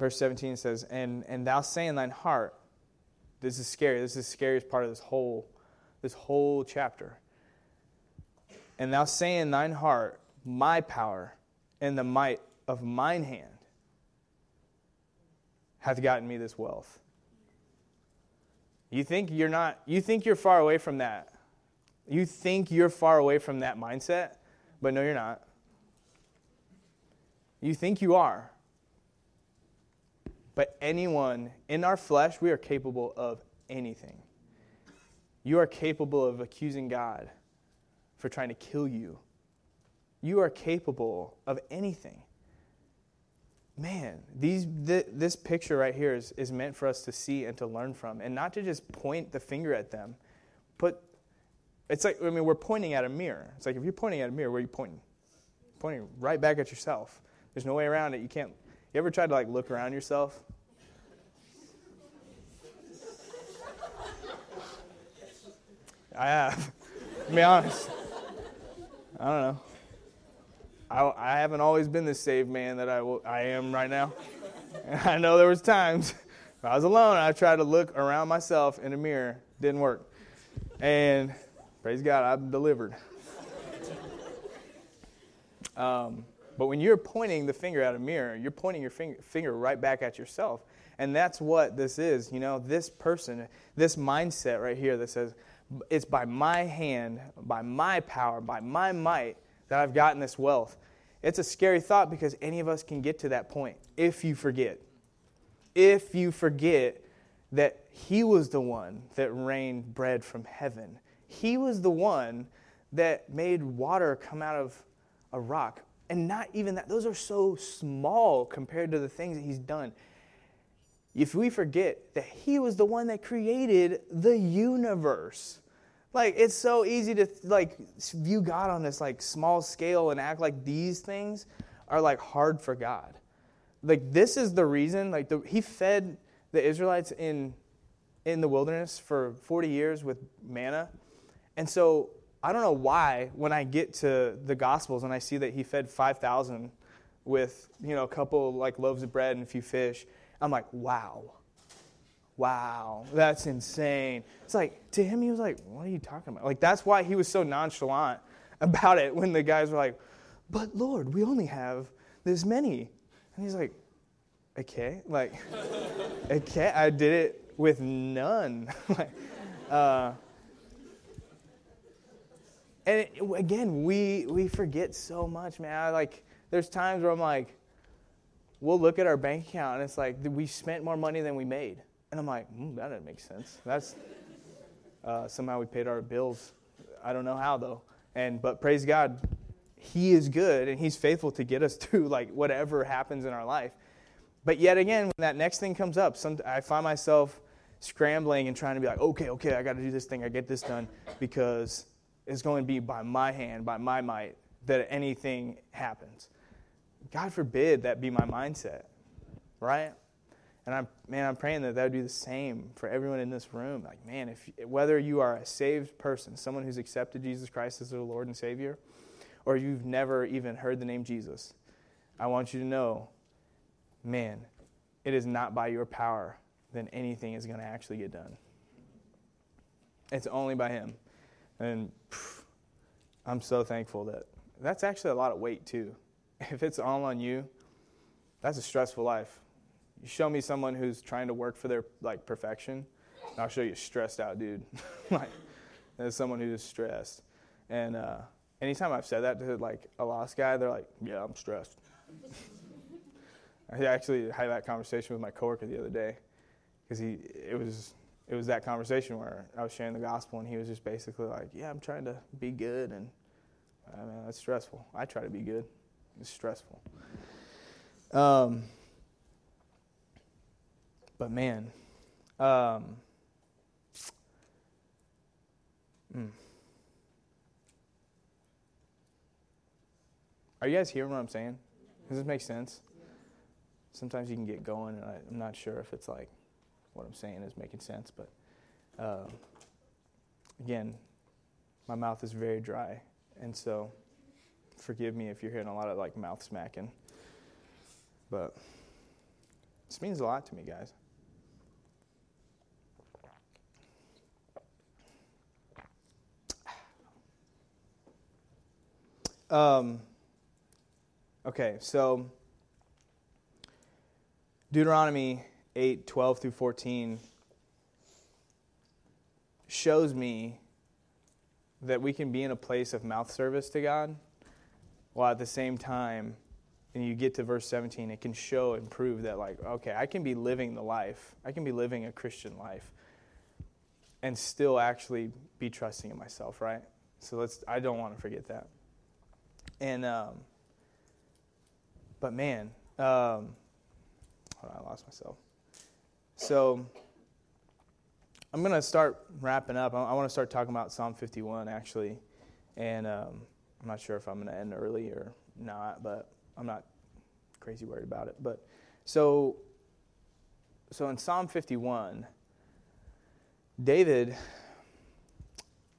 verse 17 says, and, and thou say in thine heart, this is scary. This is the scariest part of this whole, this whole chapter. And thou say in thine heart, my power and the might of mine hand hath gotten me this wealth. You think you're not, you think you're far away from that. You think you're far away from that mindset, but no, you're not. You think you are. But anyone in our flesh, we are capable of anything. You are capable of accusing God for trying to kill you. You are capable of anything. Man, these, th- this picture right here is, is meant for us to see and to learn from, and not to just point the finger at them, but it's like, I mean, we're pointing at a mirror. It's like if you're pointing at a mirror, where are you pointing? Pointing right back at yourself. There's no way around it. You can't. You ever tried to like look around yourself? I have. to be honest. I don't know. I, I haven't always been the saved man that I, I am right now. And [LAUGHS] I know there was times I was alone I tried to look around myself in a mirror. Didn't work. And praise God, I'm delivered. Um, but when you're pointing the finger at a mirror, you're pointing your finger, finger right back at yourself. And that's what this is. You know, this person, this mindset right here that says, it's by my hand, by my power, by my might that I've gotten this wealth. It's a scary thought because any of us can get to that point if you forget. If you forget that He was the one that rained bread from heaven, He was the one that made water come out of a rock. And not even that, those are so small compared to the things that He's done. If we forget that He was the one that created the universe, like it's so easy to like view God on this like small scale and act like these things are like hard for God. Like this is the reason like the, he fed the Israelites in in the wilderness for 40 years with manna. And so I don't know why when I get to the gospels and I see that he fed 5,000 with, you know, a couple like loaves of bread and a few fish, I'm like, "Wow." wow, that's insane. It's like, to him, he was like, what are you talking about? Like, that's why he was so nonchalant [LAUGHS] about it when the guys were like, but Lord, we only have this many. And he's like, okay, like, [LAUGHS] okay, I did it with none. [LAUGHS] like, uh, and it, again, we, we forget so much, man. I, like, there's times where I'm like, we'll look at our bank account and it's like, we spent more money than we made. And I'm like, mm, that doesn't make sense. That's uh, somehow we paid our bills. I don't know how though. And but praise God, He is good and He's faithful to get us [LAUGHS] through like whatever happens in our life. But yet again, when that next thing comes up, some, I find myself scrambling and trying to be like, okay, okay, I got to do this thing, I get this done because it's going to be by my hand, by my might that anything happens. God forbid that be my mindset, right? And I'm, man, I'm praying that that would be the same for everyone in this room. Like, man, if whether you are a saved person, someone who's accepted Jesus Christ as their Lord and Savior, or you've never even heard the name Jesus, I want you to know, man, it is not by your power that anything is going to actually get done. It's only by Him. And phew, I'm so thankful that that's actually a lot of weight, too. [LAUGHS] If it's all on you, that's a stressful life. You show me someone who's trying to work for their like perfection, and I'll show you a stressed out dude. [LAUGHS] like there's someone who's stressed. And uh, anytime I've said that to like a lost guy, they're like, "Yeah, I'm stressed." [LAUGHS] I actually had that conversation with my coworker the other day because he it was it was that conversation where I was sharing the gospel and he was just basically like, "Yeah, I'm trying to be good and I mean that's stressful. I try to be good. It's stressful." Um, but man, um, mm. are you guys hearing what I'm saying? Does this make sense? Sometimes you can get going, and I, am not sure if it's like what I'm saying is making sense, but uh, again, my mouth is very dry, and so forgive me if you're hearing a lot of like mouth smacking. But this means a lot to me, guys. Um, okay, so Deuteronomy 8 12 through 14 shows me that we can be in a place of mouth service to God, while at the same time, and you get to verse 17, it can show and prove that, like, okay, I can be living the life, I can be living a Christian life, and still actually be trusting in myself, right? So let's, I don't want to forget that. And, um, but man, um, on, I lost myself. So I'm going to start wrapping up. I, want to start talking about Psalm 51, actually. And um, I'm not sure if I'm going to end early or not, but I'm not crazy worried about it. But so, so in Psalm 51, David,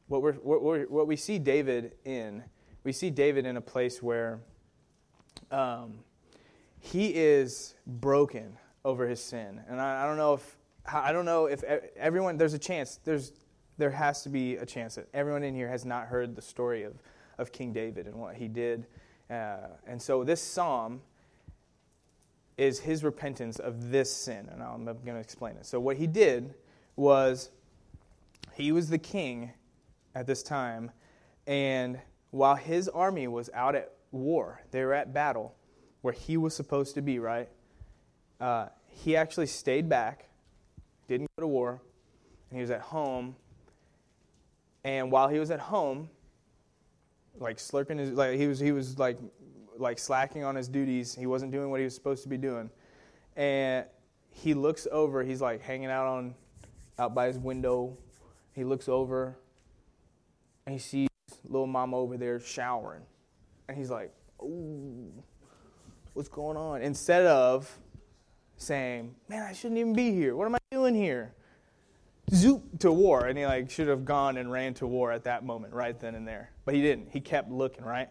what, we're, what, we're, what we see David in, we see David in a place where um, he is broken over his sin. And I, I don't know if I don't know if everyone there's a chance there's there has to be a chance that everyone in here has not heard the story of, of King David and what he did. Uh, and so this psalm is his repentance of this sin, and I'm going to explain it. So what he did was he was the king at this time, and while his army was out at war, they were at battle where he was supposed to be, right? Uh, he actually stayed back, didn't go to war, and he was at home. And while he was at home, like slurping his, like he was, he was like, like slacking on his duties. He wasn't doing what he was supposed to be doing. And he looks over. He's like hanging out on, out by his window. He looks over, and he sees little mama over there showering, and he's like, "Ooh, what's going on?" Instead of saying, Man, I shouldn't even be here. What am I doing here? Zoop to war. And he like should have gone and ran to war at that moment, right then and there. But he didn't. He kept looking, right?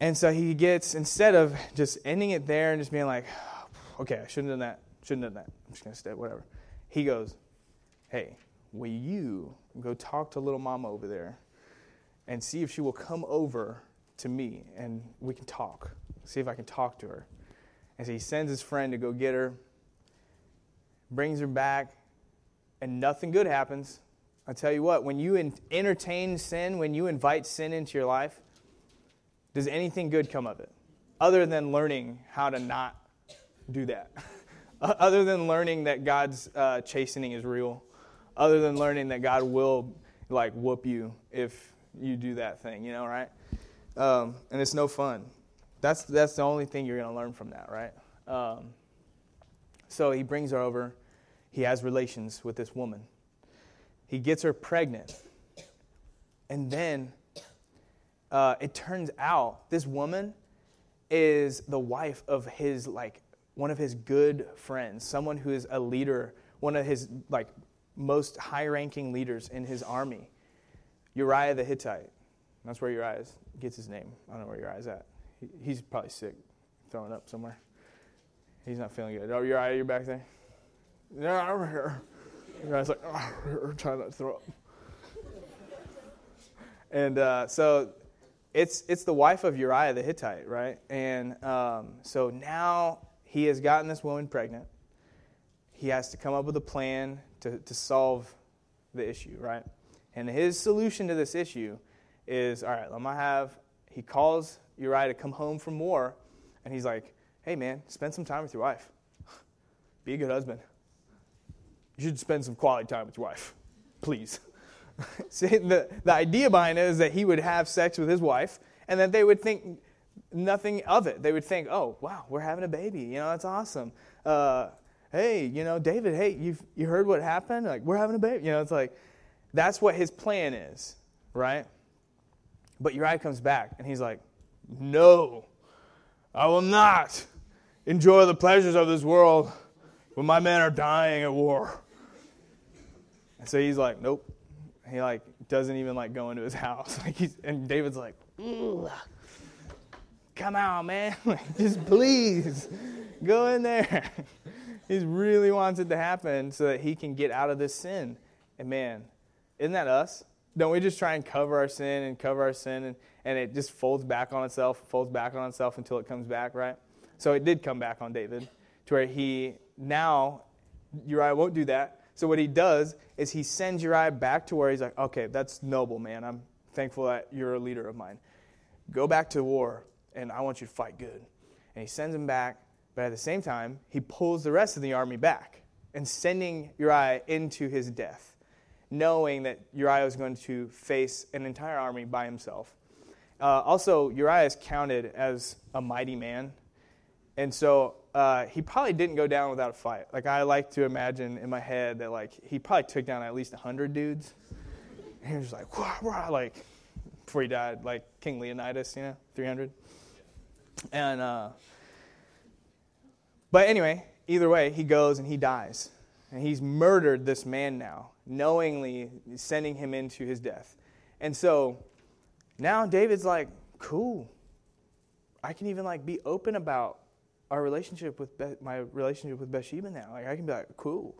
And so he gets, instead of just ending it there and just being like, [SIGHS] okay, I shouldn't have done that, shouldn't have done that, I'm just going to stay, whatever. He goes, hey, will you go talk to little mama over there and see if she will come over to me and we can talk, see if I can talk to her. And so he sends his friend to go get her, brings her back, and nothing good happens. I tell you what, when you entertain sin, when you invite sin into your life, does anything good come of it? Other than learning how to not do that. [LAUGHS] other than learning that God's uh, chastening is real. Other than learning that God will, like, whoop you if you do that thing, you know, right? Um, and it's no fun. That's, that's the only thing you're going to learn from that, right? Um, so he brings her over. He has relations with this woman. He gets her pregnant. And then uh, it turns out this woman is the wife of his, like, one of his good friends, someone who is a leader, one of his, like, most high ranking leaders in his army, Uriah the Hittite. That's where Uriah gets his name. I don't know where Uriah's at he's probably sick, throwing up somewhere. He's not feeling good. Oh, you're out. You're back there. Yeah, I'm here. The guy's like, oh, trying not to throw up. and uh, so it's it's the wife of Uriah the Hittite, right? And um, so now he has gotten this woman pregnant. He has to come up with a plan to, to solve the issue, right? And his solution to this issue is all right, let me have, he calls Uriah to come home from war, and he's like, hey, man, spend some time with your wife. Be a good husband. You should spend some quality time with your wife, please. [LAUGHS] See, the, the idea behind it is that he would have sex with his wife, and that they would think nothing of it. They would think, oh, wow, we're having a baby. You know, that's awesome. Uh, hey, you know, David, hey, you've, you heard what happened? Like, we're having a baby. You know, it's like, that's what his plan is, right? But Uriah comes back, and he's like, no, I will not enjoy the pleasures of this world when my men are dying at war. And so he's like, nope. He like doesn't even like go into his house. [LAUGHS] Like he's, and David's like, come on, man. [LAUGHS] Just please go in there. [LAUGHS] he really wants it to happen so that he can get out of this sin. And man, isn't that us? Don't we just try and cover our sin and cover our sin and, and it just folds back on itself, folds back on itself until it comes back, right? So it did come back on David to where he now, Uriah won't do that. So what he does is he sends Uriah back to where he's like, okay, that's noble, man. I'm thankful that you're a leader of mine. Go back to war, and I want you to fight good. And he sends him back, but at the same time, he pulls the rest of the army back and sending Uriah into his death, knowing that Uriah was going to face an entire army by himself. Uh, also, Uriah is counted as a mighty man. And so uh, he probably didn't go down without a fight. Like, I like to imagine in my head that, like, he probably took down at least 100 dudes. And he was like, wah, wah, like, before he died, like King Leonidas, you know, 300. And, uh, but anyway, either way, he goes and he dies. And he's murdered this man now, knowingly sending him into his death. And so now David's like, cool. I can even like be open about our relationship with Be- my relationship with Bathsheba now. Like I can be like, cool.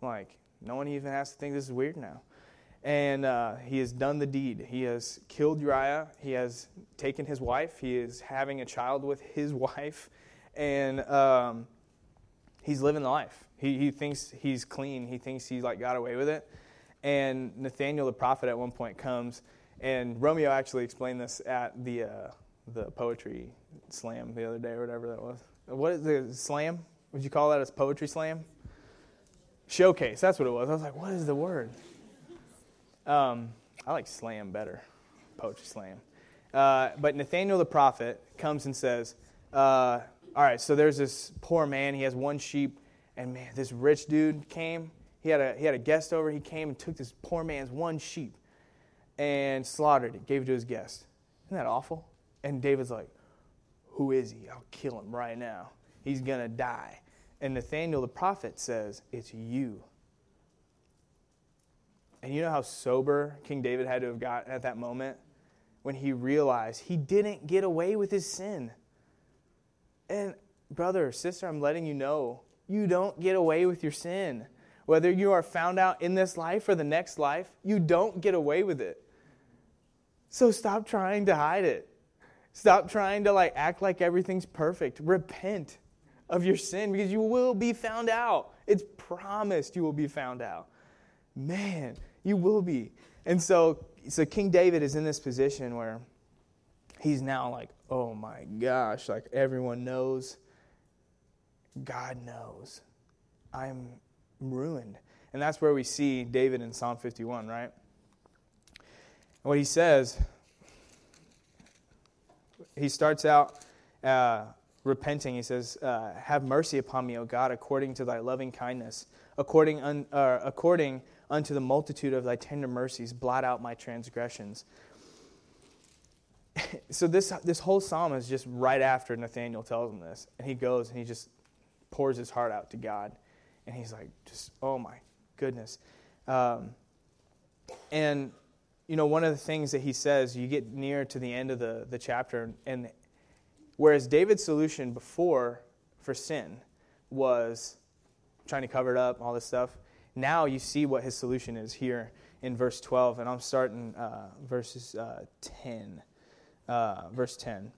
Like no one even has to think this is weird now. And uh, he has done the deed. He has killed Uriah. He has taken his wife. He is having a child with his [LAUGHS] wife, and um, he's living the life. He, he thinks he's clean. He thinks he's like got away with it. And Nathaniel the prophet at one point comes and Romeo actually explained this at the uh, the poetry slam the other day or whatever that was. What is the slam? Would you call that as poetry slam? Showcase. That's what it was. I was like, what is the word? Um, I like slam better. Poetry slam. Uh, but Nathaniel the prophet comes and says, uh, "All right, so there's this poor man. He has one sheep, and man, this rich dude came. He had a he had a guest over. He came and took this poor man's one sheep." And slaughtered it, gave it to his guest. Isn't that awful? And David's like, Who is he? I'll kill him right now. He's going to die. And Nathaniel the prophet says, It's you. And you know how sober King David had to have gotten at that moment? When he realized he didn't get away with his sin. And, brother, sister, I'm letting you know, you don't get away with your sin. Whether you are found out in this life or the next life, you don't get away with it. So stop trying to hide it. Stop trying to like act like everything's perfect. Repent of your sin because you will be found out. It's promised you will be found out. Man, you will be. And so so King David is in this position where he's now like, "Oh my gosh, like everyone knows. God knows. I'm ruined." And that's where we see David in Psalm 51, right? What he says, he starts out uh, repenting. He says, uh, Have mercy upon me, O God, according to thy loving kindness, according, un, uh, according unto the multitude of thy tender mercies, blot out my transgressions. [LAUGHS] so this, this whole psalm is just right after Nathaniel tells him this. And he goes and he just pours his heart out to God. And he's like, just, oh my goodness. Um, and you know, one of the things that he says, you get near to the end of the, the chapter, and whereas David's solution before for sin was trying to cover it up, all this stuff, now you see what his solution is here in verse 12, and I'm starting uh, verses uh, 10. Uh, verse 10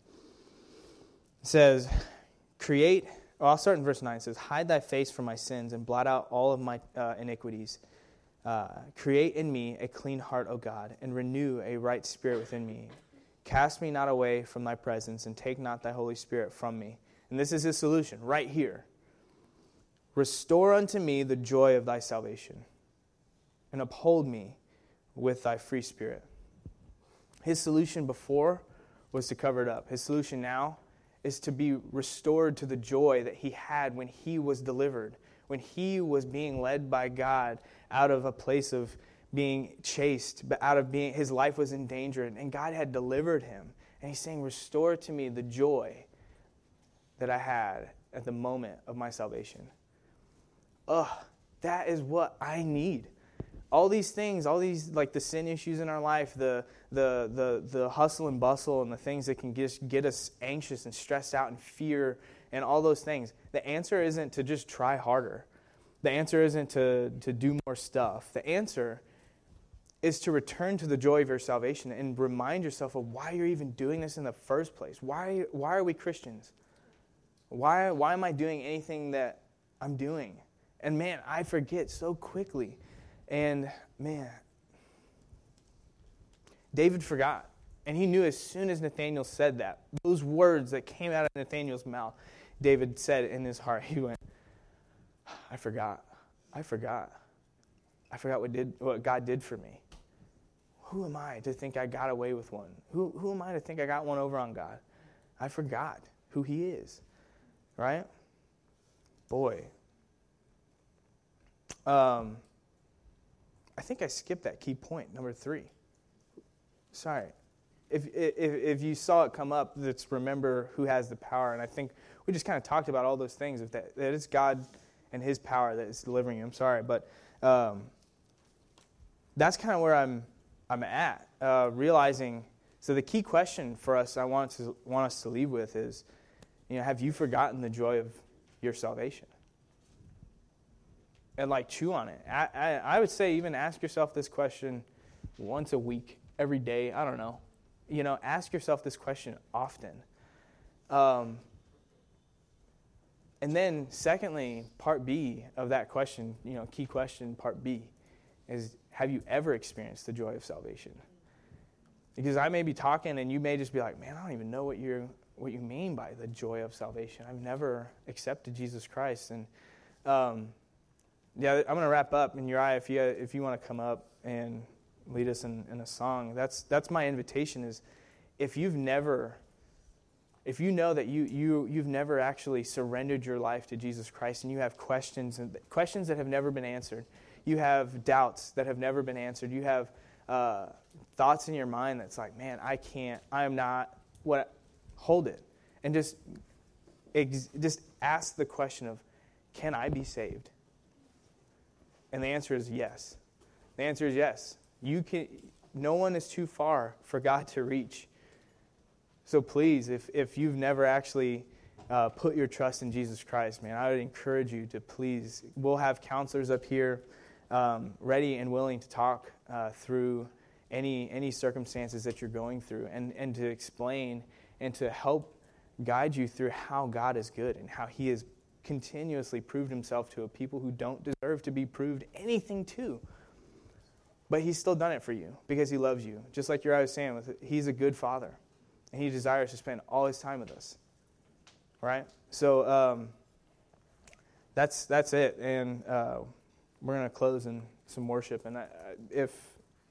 it says, Create, well, I'll start in verse 9. It says, Hide thy face from my sins and blot out all of my uh, iniquities. Uh, create in me a clean heart, O God, and renew a right spirit within me. Cast me not away from thy presence, and take not thy Holy Spirit from me. And this is his solution right here. Restore unto me the joy of thy salvation, and uphold me with thy free spirit. His solution before was to cover it up. His solution now is to be restored to the joy that he had when he was delivered, when he was being led by God out of a place of being chased, but out of being, his life was in danger, and God had delivered him. And he's saying, Restore to me the joy that I had at the moment of my salvation. Ugh, that is what I need. All these things, all these like the sin issues in our life, the the the the hustle and bustle and the things that can just get us anxious and stressed out and fear and all those things. The answer isn't to just try harder. The answer isn't to, to do more stuff. The answer is to return to the joy of your salvation and remind yourself of why you're even doing this in the first place. Why, why are we Christians? Why, why am I doing anything that I'm doing? And man, I forget so quickly. And man, David forgot. And he knew as soon as Nathaniel said that, those words that came out of Nathaniel's mouth, David said in his heart, [LAUGHS] he went, I forgot. I forgot. I forgot what, did, what God did for me. Who am I to think I got away with one? Who, who am I to think I got one over on God? I forgot who He is, right? Boy. Um, I think I skipped that key point, number three. Sorry. If, if, if you saw it come up, let's remember who has the power. And I think we just kind of talked about all those things. If that, that it's God and His power that is delivering you. I'm sorry, but um, that's kind of where I'm I'm at. Uh, realizing. So the key question for us, I want to want us to leave with is, you know, have you forgotten the joy of your salvation? And like chew on it. I, I, I would say even ask yourself this question once a week, every day. I don't know. You know, ask yourself this question often. Um, and then, secondly, part B of that question, you know, key question, part B, is have you ever experienced the joy of salvation? Because I may be talking and you may just be like, man, I don't even know what you what you mean by the joy of salvation. I've never accepted Jesus Christ. And um, yeah, I'm going to wrap up. And Uriah, if you if you want to come up and lead us in, in a song, that's that's my invitation. Is if you've never if you know that you, you, you've never actually surrendered your life to Jesus Christ and you have questions and questions that have never been answered, you have doubts that have never been answered, you have uh, thoughts in your mind that's like, man, I can't, I am not what, hold it. And just, ex- just ask the question of, can I be saved? And the answer is yes. The answer is yes. You can, no one is too far for God to reach. So please, if, if you've never actually uh, put your trust in Jesus Christ, man, I would encourage you to please. We'll have counselors up here um, ready and willing to talk uh, through any, any circumstances that you're going through and, and to explain and to help guide you through how God is good and how He has continuously proved Himself to a people who don't deserve to be proved anything to. But He's still done it for you because He loves you. Just like you're always saying, He's a good Father. And he desires to spend all his time with us. Right? So um, that's, that's it. And uh, we're going to close in some worship. And I, if,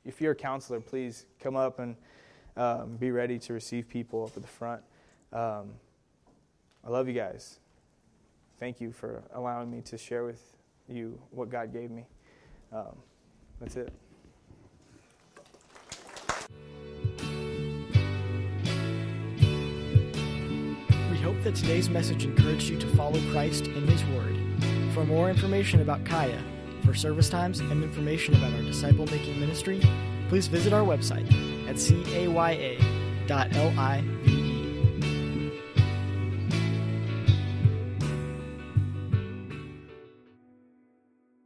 if you're a counselor, please come up and um, be ready to receive people up at the front. Um, I love you guys. Thank you for allowing me to share with you what God gave me. Um, that's it. Hope that today's message encouraged you to follow Christ in His Word. For more information about Kaya, for service times, and information about our disciple making ministry, please visit our website at caya.liv